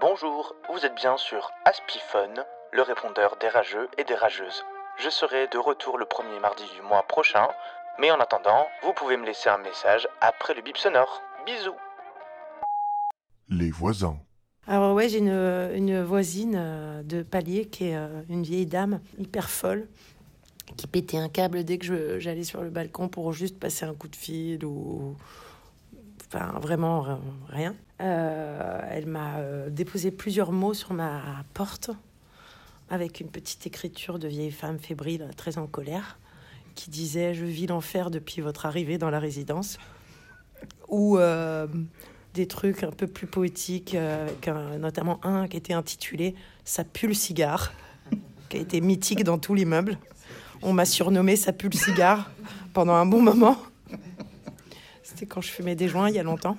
Bonjour, vous êtes bien sur Aspiphone, le répondeur des rageux et des rageuses. Je serai de retour le premier mardi du mois prochain, mais en attendant, vous pouvez me laisser un message après le bip sonore. Bisous Les voisins. Alors ouais, j'ai une, une voisine euh, de palier qui est euh, une vieille dame hyper folle qui pétait un câble dès que je- j'allais sur le balcon pour juste passer un coup de fil ou enfin vraiment euh, rien. Euh, elle m'a euh, déposé plusieurs mots sur ma porte avec une petite écriture de vieille femme fébrile très en colère qui disait je vis l'enfer depuis votre arrivée dans la résidence ou des trucs un peu plus poétiques, avec notamment un qui était intitulé Ça pue le cigare, qui a été mythique dans tout l'immeuble. On m'a surnommé Ça pue le cigare pendant un bon moment. C'était quand je fumais des joints il y a longtemps.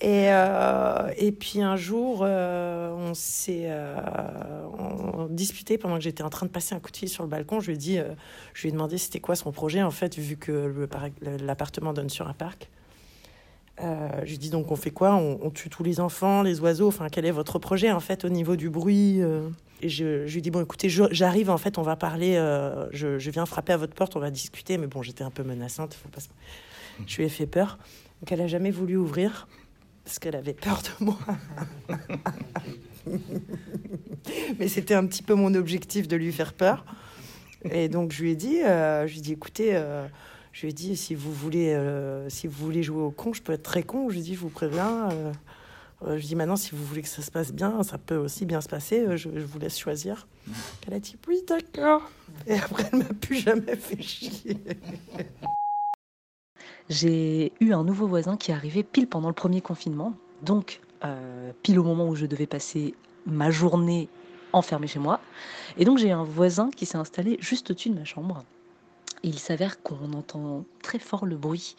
Et, euh, puis un jour, euh, on s'est euh, disputé pendant que j'étais en train de passer un coup de fil sur le balcon. Je lui ai dit, je lui ai demandé c'était quoi son projet en fait, vu que l'appartement donne sur un parc. Je lui dis donc on fait quoi? On, tue tous les enfants, les oiseaux? Enfin, quel est votre projet en fait au niveau du bruit Et je, je lui dis bon écoutez, j'arrive en fait, on va parler. je, viens frapper à votre porte, on va discuter. Mais bon, j'étais un peu menaçante. Je lui ai fait peur. Donc elle a jamais voulu ouvrir parce qu'elle avait peur de moi. Mais c'était un petit peu mon objectif de lui faire peur. Et donc je lui ai dit, euh, je lui ai dit écoutez. euh, je lui ai dit, si vous voulez, euh, si vous voulez jouer au con, je peux être très con. Je lui ai dit, je vous préviens. je lui ai dit, maintenant, si vous voulez que ça se passe bien, ça peut aussi bien se passer. je, je vous laisse choisir. Elle a dit, oui, d'accord. Et après, elle m'a plus jamais fait chier. J'ai eu un nouveau voisin qui est arrivé pile pendant le premier confinement, donc euh, pile au moment où je devais passer ma journée enfermée chez moi. Et donc j'ai un voisin qui s'est installé juste au-dessus de ma chambre. Il s'avère qu'on entend très fort le bruit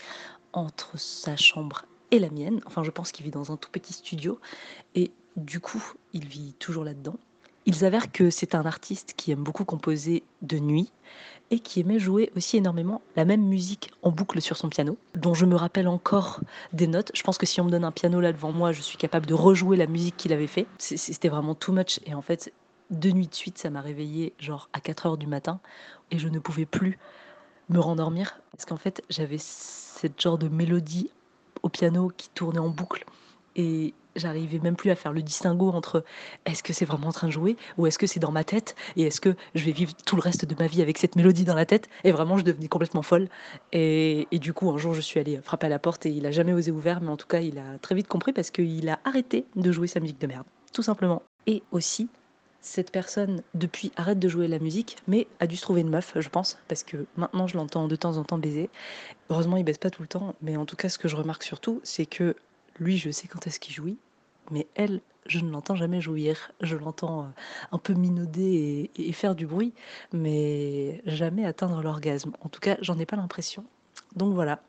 entre sa chambre et la mienne. Enfin, je pense qu'il vit dans un tout petit studio. Et du coup, il vit toujours là-dedans. Il s'avère que c'est un artiste qui aime beaucoup composer de nuit et qui aimait jouer aussi énormément la même musique en boucle sur son piano, dont je me rappelle encore des notes. Je pense que si on me donne un piano là devant moi, je suis capable de rejouer la musique qu'il avait fait. C'était vraiment too much. Et en fait, deux nuits de suite, ça m'a réveillée genre à 4 heures du matin et je ne pouvais plus me rendormir parce qu'en fait, j'avais cette genre de mélodie au piano qui tournait en boucle et j'arrivais même plus à faire le distinguo entre est-ce que c'est vraiment en train de jouer ou est-ce que c'est dans ma tête et est-ce que je vais vivre tout le reste de ma vie avec cette mélodie dans la tête et vraiment je devenais complètement folle. Et, et du coup un jour je suis allée frapper à la porte et il a jamais osé ouvrir mais en tout cas il a très vite compris parce qu'il a arrêté de jouer sa musique de merde tout simplement. Et aussi cette personne depuis arrête de jouer la musique mais a dû se trouver une meuf je pense parce que maintenant je l'entends de temps en temps baiser. Heureusement il baisse pas tout le temps mais en tout cas ce que je remarque surtout c'est que lui je sais quand est-ce qu'il jouit mais elle, je ne l'entends jamais jouir. Je l'entends euh, un peu minauder et, faire du bruit, mais jamais atteindre l'orgasme. En tout cas, j'en ai pas l'impression. Donc voilà.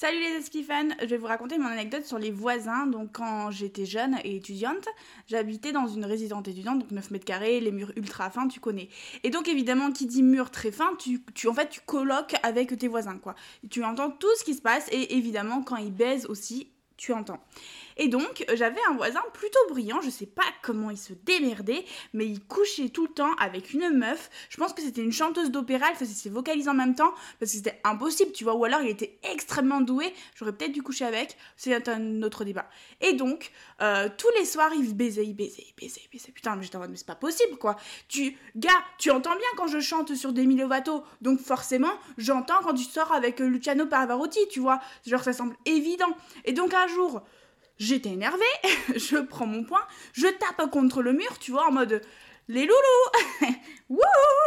Salut les Esquifans, je vais vous raconter mon anecdote sur les voisins. Donc quand j'étais jeune et étudiante, j'habitais dans une résidence étudiante, donc 9 mètres carrés, les murs ultra fins, tu connais. Et donc évidemment, qui dit mur très fin, tu, en fait tu coloques avec tes voisins quoi. Tu entends tout ce qui se passe et évidemment quand ils baisent aussi, tu entends. Et donc, j'avais un voisin plutôt brillant, je sais pas comment il se démerdait, mais il couchait tout le temps avec une meuf. Je pense que c'était une chanteuse d'opéra, elle faisait ses vocalises en même temps, parce que c'était impossible, tu vois, ou alors il était extrêmement doué, j'aurais peut-être dû coucher avec, c'est un autre débat. Et donc, euh, tous les soirs, il baisait, il baisait, il baisait, il baisait. Putain, mais j'étais en mode, mais c'est pas possible, quoi. Tu, gars, tu entends bien quand je chante sur Demi Lovato, donc forcément, j'entends quand tu sors avec euh, Luciano Pavarotti, tu vois. Genre, ça semble évident. Et donc, un jour, j'étais énervée, je prends mon poing, je tape contre le mur, tu vois, en mode les loulous, wouhou,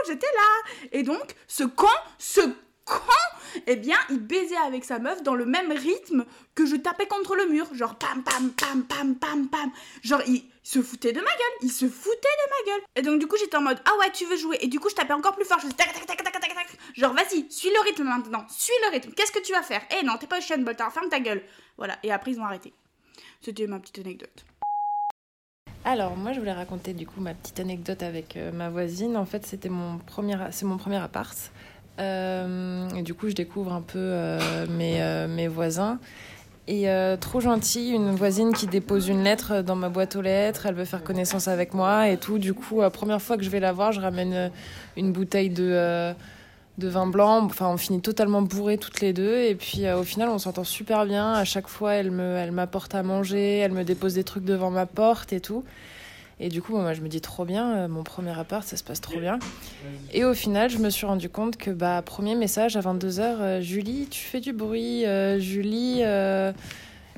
j'étais là. Et donc, ce con, ce con, eh bien, il baisait avec sa meuf dans le même rythme que je tapais contre le mur, genre pam pam pam pam pam pam. Genre, il se foutait de ma gueule, il se foutait de ma gueule. Et donc, du coup, j'étais en mode ah ouais, tu veux jouer. Et du coup, je tapais encore plus fort, je faisais. Genre, vas-y, suis le rythme maintenant, suis le rythme. Qu'est-ce que tu vas faire? Eh non, t'es pas Usain Bolt, hein, ferme ta gueule. Voilà. Et après, ils ont arrêté. C'était ma petite anecdote. Alors, moi, je voulais raconter du coup ma petite anecdote avec euh, ma voisine. En fait, c'était mon premier, c'est mon premier appart. Euh, du coup, je découvre un peu euh, mes, voisins. Et trop gentille, une voisine qui dépose une lettre dans ma boîte aux lettres, elle veut faire connaissance avec moi et tout. Du coup, la première fois que je vais la voir, je ramène une bouteille de, de vin blanc. Enfin, on finit totalement bourrés toutes les deux. Et puis au final, on s'entend super bien. À chaque fois, elle me, elle m'apporte à manger, elle me dépose des trucs devant ma porte et tout. Et du coup, moi, je me dis trop bien, mon premier appart, ça se passe trop bien. Et au final, je me suis rendu compte que, bah, premier message à 22h, Julie, tu fais du bruit, Julie,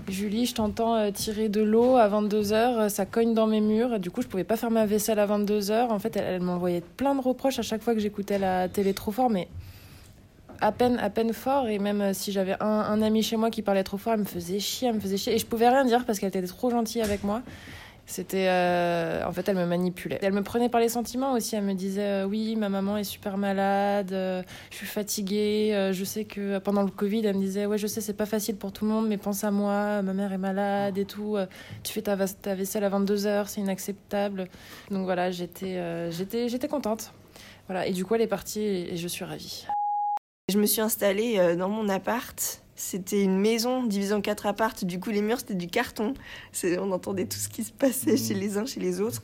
Julie, je t'entends tirer de l'eau à 22h, ça cogne dans mes murs. Du coup, je pouvais pas faire ma vaisselle à 22h. En fait, elle, m'envoyait plein de reproches à chaque fois que j'écoutais la télé trop fort, mais à peine, à peine fort. Et même si j'avais un, un, ami chez moi qui parlait trop fort, elle me faisait chier, elle me faisait chier. Et je pouvais rien dire parce qu'elle était trop gentille avec moi. C'était. Euh... En fait, elle me manipulait. Elle me prenait par les sentiments aussi. Elle me disait euh, Oui, ma maman est super malade, euh, je suis fatiguée. Je sais que pendant le Covid, elle me disait Ouais, je sais, c'est pas facile pour tout le monde, mais pense à moi, ma mère est malade et tout. tu fais ta, ta vaisselle à 22h, c'est inacceptable. Donc voilà, j'étais contente. Voilà, et du coup, elle est partie et je suis ravie. Je me suis installée dans mon appart c'était une maison divisée en quatre appartes. Du coup, les murs, c'était du carton. On entendait tout ce qui se passait chez les uns, chez les autres.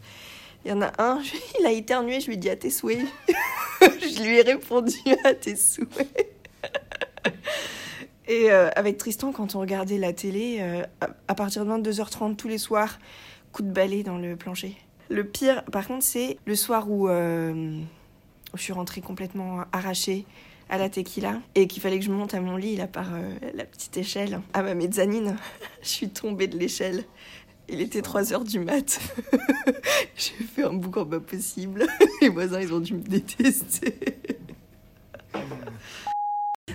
Il y en a un, il a éternué, je lui ai dit à tes souhaits. je lui ai répondu à tes souhaits. Et euh, avec Tristan, quand on regardait la télé, euh, à partir de 22h30 tous les soirs, coup de balai dans le plancher. Le pire, par contre, c'est le soir où, euh, où je suis rentrée complètement arrachée à la tequila et qu'il fallait que je monte à mon lit là par euh, la petite échelle à ma mezzanine. je suis tombée de l'échelle. Il était 3 heures du mat. J'ai fait un boucan pas possible. Les voisins, ils ont dû me détester.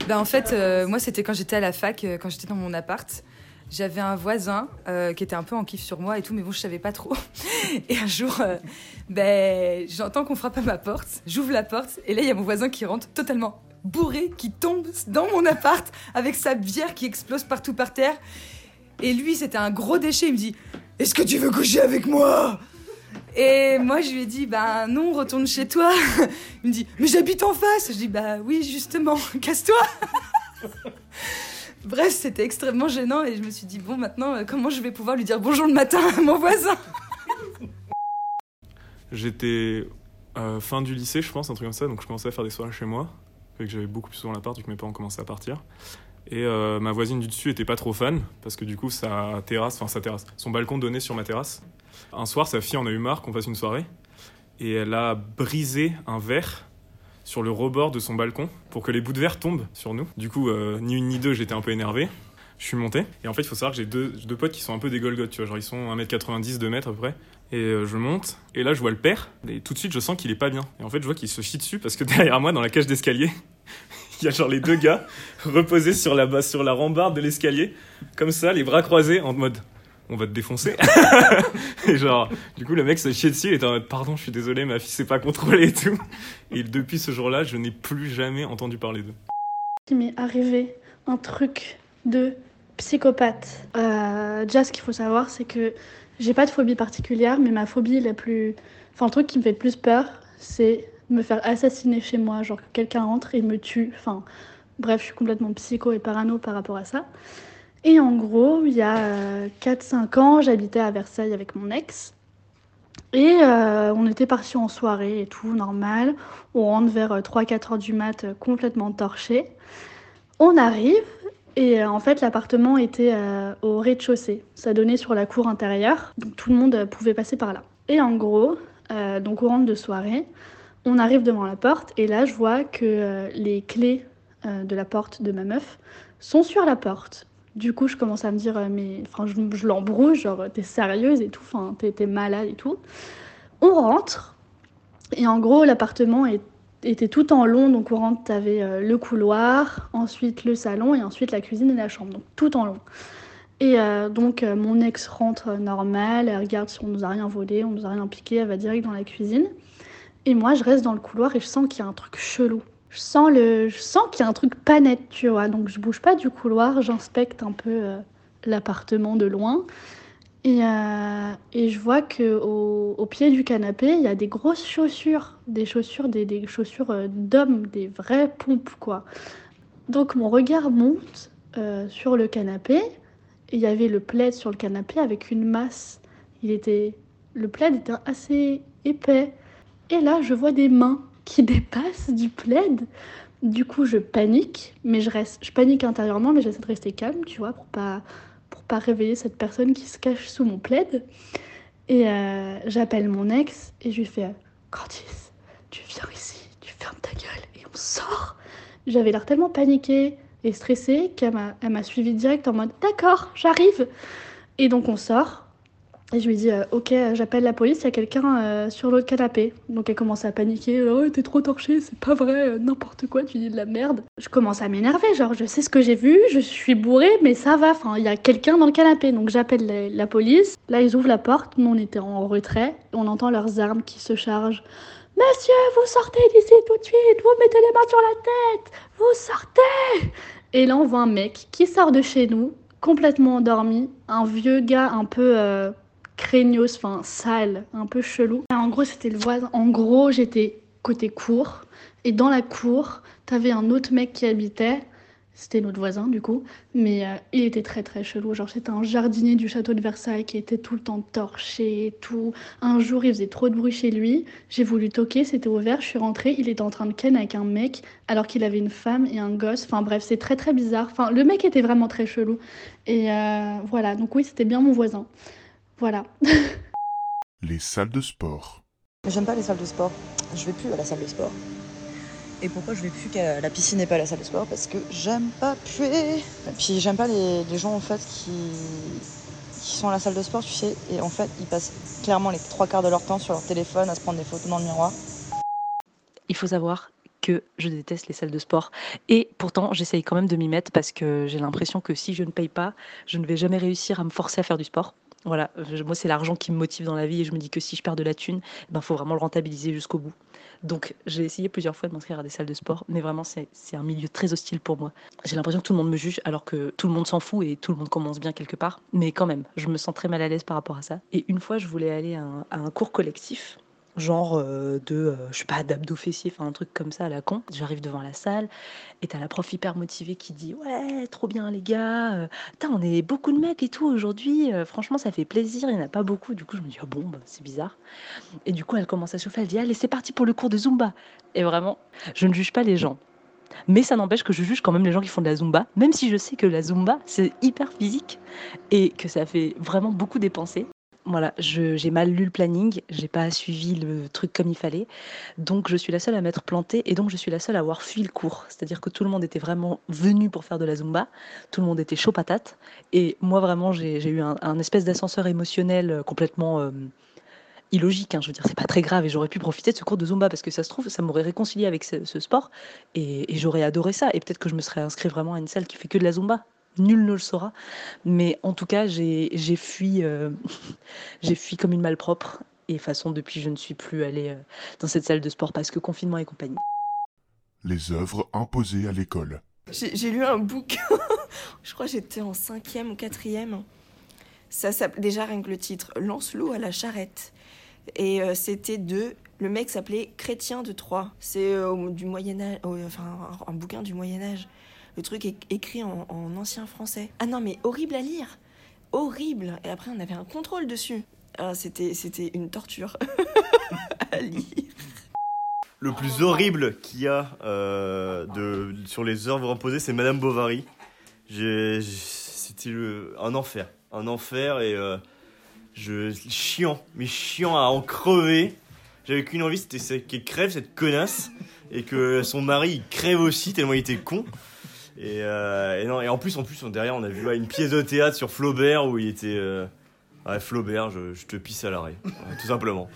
Ben en fait, euh, moi, c'était quand j'étais à la fac, euh, quand j'étais dans mon appart. J'avais un voisin qui était un peu en kiff sur moi et tout, mais bon, je savais pas trop. Et un jour, ben, j'entends qu'on frappe à ma porte. J'ouvre la porte et là, il y a mon voisin qui rentre totalement bourré, qui tombe dans mon appart avec sa bière qui explose partout par terre. Et lui, c'était un gros déchet. Il me dit Est-ce que tu veux coucher avec moi? Et moi, je lui ai dit Bah non, retourne chez toi. Il me dit Mais j'habite en face. Je dis Bah oui, justement, casse-toi. Bref, c'était extrêmement gênant et je me suis dit Bon, maintenant, comment je vais pouvoir lui dire bonjour le matin à mon voisin? J'étais euh, fin du lycée, je pense, un truc comme ça, donc je commençais à faire des soirées chez moi que j'avais beaucoup plus souvent l'appart vu que mes parents commençaient à partir. Et euh, ma voisine du dessus était pas trop fan parce que du coup sa terrasse, enfin sa terrasse, son balcon donnait sur ma terrasse. Un soir, sa fille en a eu marre qu'on fasse une soirée et elle a brisé un verre sur le rebord de son balcon pour que les bouts de verre tombent sur nous. Du coup, euh, ni une ni deux, j'étais un peu énervé. Je suis monté. Et en fait, il faut savoir que j'ai deux, deux potes qui sont un peu des Golgotes, tu vois. Genre, ils sont 1m90, 2 mètres à peu près. Et euh, je monte. Et là, je vois le père. Et tout de suite, je sens qu'il est pas bien. Et en fait, je vois qu'il se chie dessus parce que derrière moi, dans la cage d'escalier, il y a genre les deux gars reposés sur la sur la rambarde de l'escalier, comme ça, les bras croisés, en mode on va te défoncer. et genre, du coup, le mec se chiait dessus et était en mode pardon, je suis désolé, ma fille s'est pas contrôlée et tout. Et depuis ce jour-là, je n'ai plus jamais entendu parler d'eux. Il m'est arrivé un truc de psychopathe. Euh, déjà, ce qu'il faut savoir, c'est que j'ai pas de phobie particulière, mais ma phobie la plus. Enfin, le truc qui me fait le plus peur, c'est me faire assassiner chez moi, genre que quelqu'un entre et me tue. Enfin, bref, je suis complètement psycho et parano par rapport à ça. Et en gros, il y a 4-5 ans, j'habitais à Versailles avec mon ex. Et euh, on était partis en soirée et tout, normal. On rentre vers 3-4 heures du mat, complètement torché. On arrive, et euh, en fait, l'appartement était euh, au rez-de-chaussée. Ça donnait sur la cour intérieure, donc tout le monde pouvait passer par là. Et en gros, euh, donc on rentre de soirée, on arrive devant la porte, et là, je vois que euh, les clés euh, de la porte de ma meuf sont sur la porte. Du coup, je commence à me dire, mais enfin, je, je l'embrouille, genre, t'es sérieuse et tout, enfin, t'es malade et tout. On rentre, et en gros, l'appartement est était tout en long, donc on rentre, t'avais euh, le couloir, ensuite le salon et ensuite la cuisine et la chambre, donc tout en long. Et euh, donc euh, mon ex rentre normal, elle regarde si on nous a rien volé, on nous a rien piqué, elle va direct dans la cuisine. Et moi je reste dans le couloir et je sens qu'il y a un truc chelou. Je sens, le... sens qu'il y a un truc pas net, tu vois. Donc je bouge pas du couloir, j'inspecte un peu l'appartement de loin. Et, euh, et, je vois qu'au au pied du canapé, il y a des grosses chaussures, des chaussures, des, des chaussures euh, d'hommes, des vraies pompes, quoi. Donc mon regard monte euh, sur le canapé Et il y avait le plaid sur le canapé avec une masse. Il était, le plaid était assez épais. Et là, je vois des mains qui dépassent du plaid. Du coup, je panique, mais je reste, je panique intérieurement, mais j'essaie de rester calme, tu vois, pour pas, pour pas réveiller cette personne qui se cache sous mon plaid. Et euh, j'appelle mon ex et je lui fais Candice, tu viens ici, tu fermes ta gueule et on sort. J'avais l'air tellement paniquée et stressée qu'elle m'a, suivi direct en mode D'accord, j'arrive. Et donc on sort. Et je lui dis euh, Ok, j'appelle la police, il y a quelqu'un euh, sur l'autre canapé. Donc elle commence à paniquer Oh, t'es trop torché, c'est pas vrai, euh, n'importe quoi, tu dis de la merde. Je commence à m'énerver, genre je sais ce que j'ai vu, je suis bourrée, mais ça va, enfin, il y a quelqu'un dans le canapé. Donc j'appelle la, la police. Là, ils ouvrent la porte, nous on était en retrait, on entend leurs armes qui se chargent. Monsieur, vous sortez d'ici tout de suite, vous mettez les mains sur la tête, vous sortez Et là, on voit un mec qui sort de chez nous, complètement endormi, un vieux gars un peu craignos, enfin sale, un peu chelou. En gros, c'était le voisin. En gros, j'étais côté cour, et dans la cour, t'avais un autre mec qui habitait. C'était notre voisin du coup, mais euh, il était très très chelou. Genre c'était un jardinier du château de Versailles qui était tout le temps torché et tout. Un jour il faisait trop de bruit chez lui. J'ai voulu toquer, c'était ouvert. Je suis rentrée, il était en train de ken avec un mec alors qu'il avait une femme et un gosse. Enfin bref, c'est très très bizarre. Enfin le mec était vraiment très chelou. Et euh, voilà, donc oui c'était bien mon voisin. Voilà. Les salles de sport. J'aime pas les salles de sport. Je vais plus à la salle de sport. Et pourquoi je vais plus qu'à la piscine et pas à la salle de sport? Parce que j'aime pas puer. Et puis j'aime pas les, les gens en fait qui, qui sont à la salle de sport, tu sais, et en fait ils passent clairement les trois quarts de leur temps sur leur téléphone à se prendre des photos dans le miroir. Il faut savoir que je déteste les salles de sport. Et pourtant, j'essaye quand même de m'y mettre parce que j'ai l'impression que si je ne paye pas, je ne vais jamais réussir à me forcer à faire du sport. Voilà, moi c'est l'argent qui me motive dans la vie et je me dis que si je perds de la thune, il faut vraiment le rentabiliser jusqu'au bout. Donc j'ai essayé plusieurs fois de m'inscrire à des salles de sport, mais vraiment c'est un milieu très hostile pour moi. J'ai l'impression que tout le monde me juge alors que tout le monde s'en fout et tout le monde commence bien quelque part. Mais quand même, je me sens très mal à l'aise par rapport à ça. Et une fois, je voulais aller à un cours collectif genre euh, de, euh, je sais pas, d'abdos fessiers, enfin un truc comme ça à la con. J'arrive devant la salle et t'as la prof hyper motivée qui dit ouais, trop bien les gars, euh, on est beaucoup de mecs et tout aujourd'hui, euh, franchement ça fait plaisir, il n'y en a pas beaucoup. Du coup je me dis ah bon, bah, c'est bizarre. Et du coup elle commence à chauffer, elle dit allez c'est parti pour le cours de Zumba. Et vraiment, je ne juge pas les gens. Mais ça n'empêche que je juge quand même les gens qui font de la Zumba, même si je sais que la Zumba c'est hyper physique et que ça fait vraiment beaucoup dépenser. Voilà, j'ai mal lu le planning, j'ai pas suivi le truc comme il fallait, donc je suis la seule à m'être plantée et donc je suis la seule à avoir fui le cours. C'est-à-dire que tout le monde était vraiment venu pour faire de la Zumba, tout le monde était chaud patate et moi vraiment j'ai eu un, espèce d'ascenseur émotionnel euh, complètement euh, illogique. hein. je veux dire, c'est pas très grave et j'aurais pu profiter de ce cours de Zumba parce que ça se trouve, ça m'aurait réconcilié avec ce, ce sport et, et j'aurais adoré ça et peut-être que je me serais inscrit vraiment à une salle qui fait que de la Zumba. Nul ne le saura. Mais en tout cas, j'ai fui, euh, j'ai fui comme une malpropre. Et de toute façon, depuis, je ne suis plus allée euh, dans cette salle de sport parce que confinement et compagnie. Les œuvres imposées à l'école. J'ai lu un bouquin, je crois que j'étais en cinquième ou quatrième. Ça s'appelait déjà rien que le titre, Lancelot à la charrette. Et euh, c'était de. Le mec s'appelait Chrétien de Troyes. C'est euh, au- du Moyen Âge, enfin un, un bouquin du Moyen Âge. Le truc est écrit en, en ancien français. Ah non mais horrible à lire, horrible. Et après on avait un contrôle dessus. Ah, c'était c'était une torture à lire. Le plus horrible qu'il y a euh, de, sur les œuvres imposées, c'est Madame Bovary. J'ai- C'était un enfer. Un enfer et euh, je, chiant, mais chiant à en crever. J'avais qu'une envie, c'était qu'elle crève cette connasse et que son mari il crève aussi tellement il était con. Et, euh, et non, et en plus, en plus, derrière, on a vu ouais, une pièce de théâtre sur Flaubert où il était. euh, ouais, Flaubert, je, je te pisse à l'arrêt, tout simplement.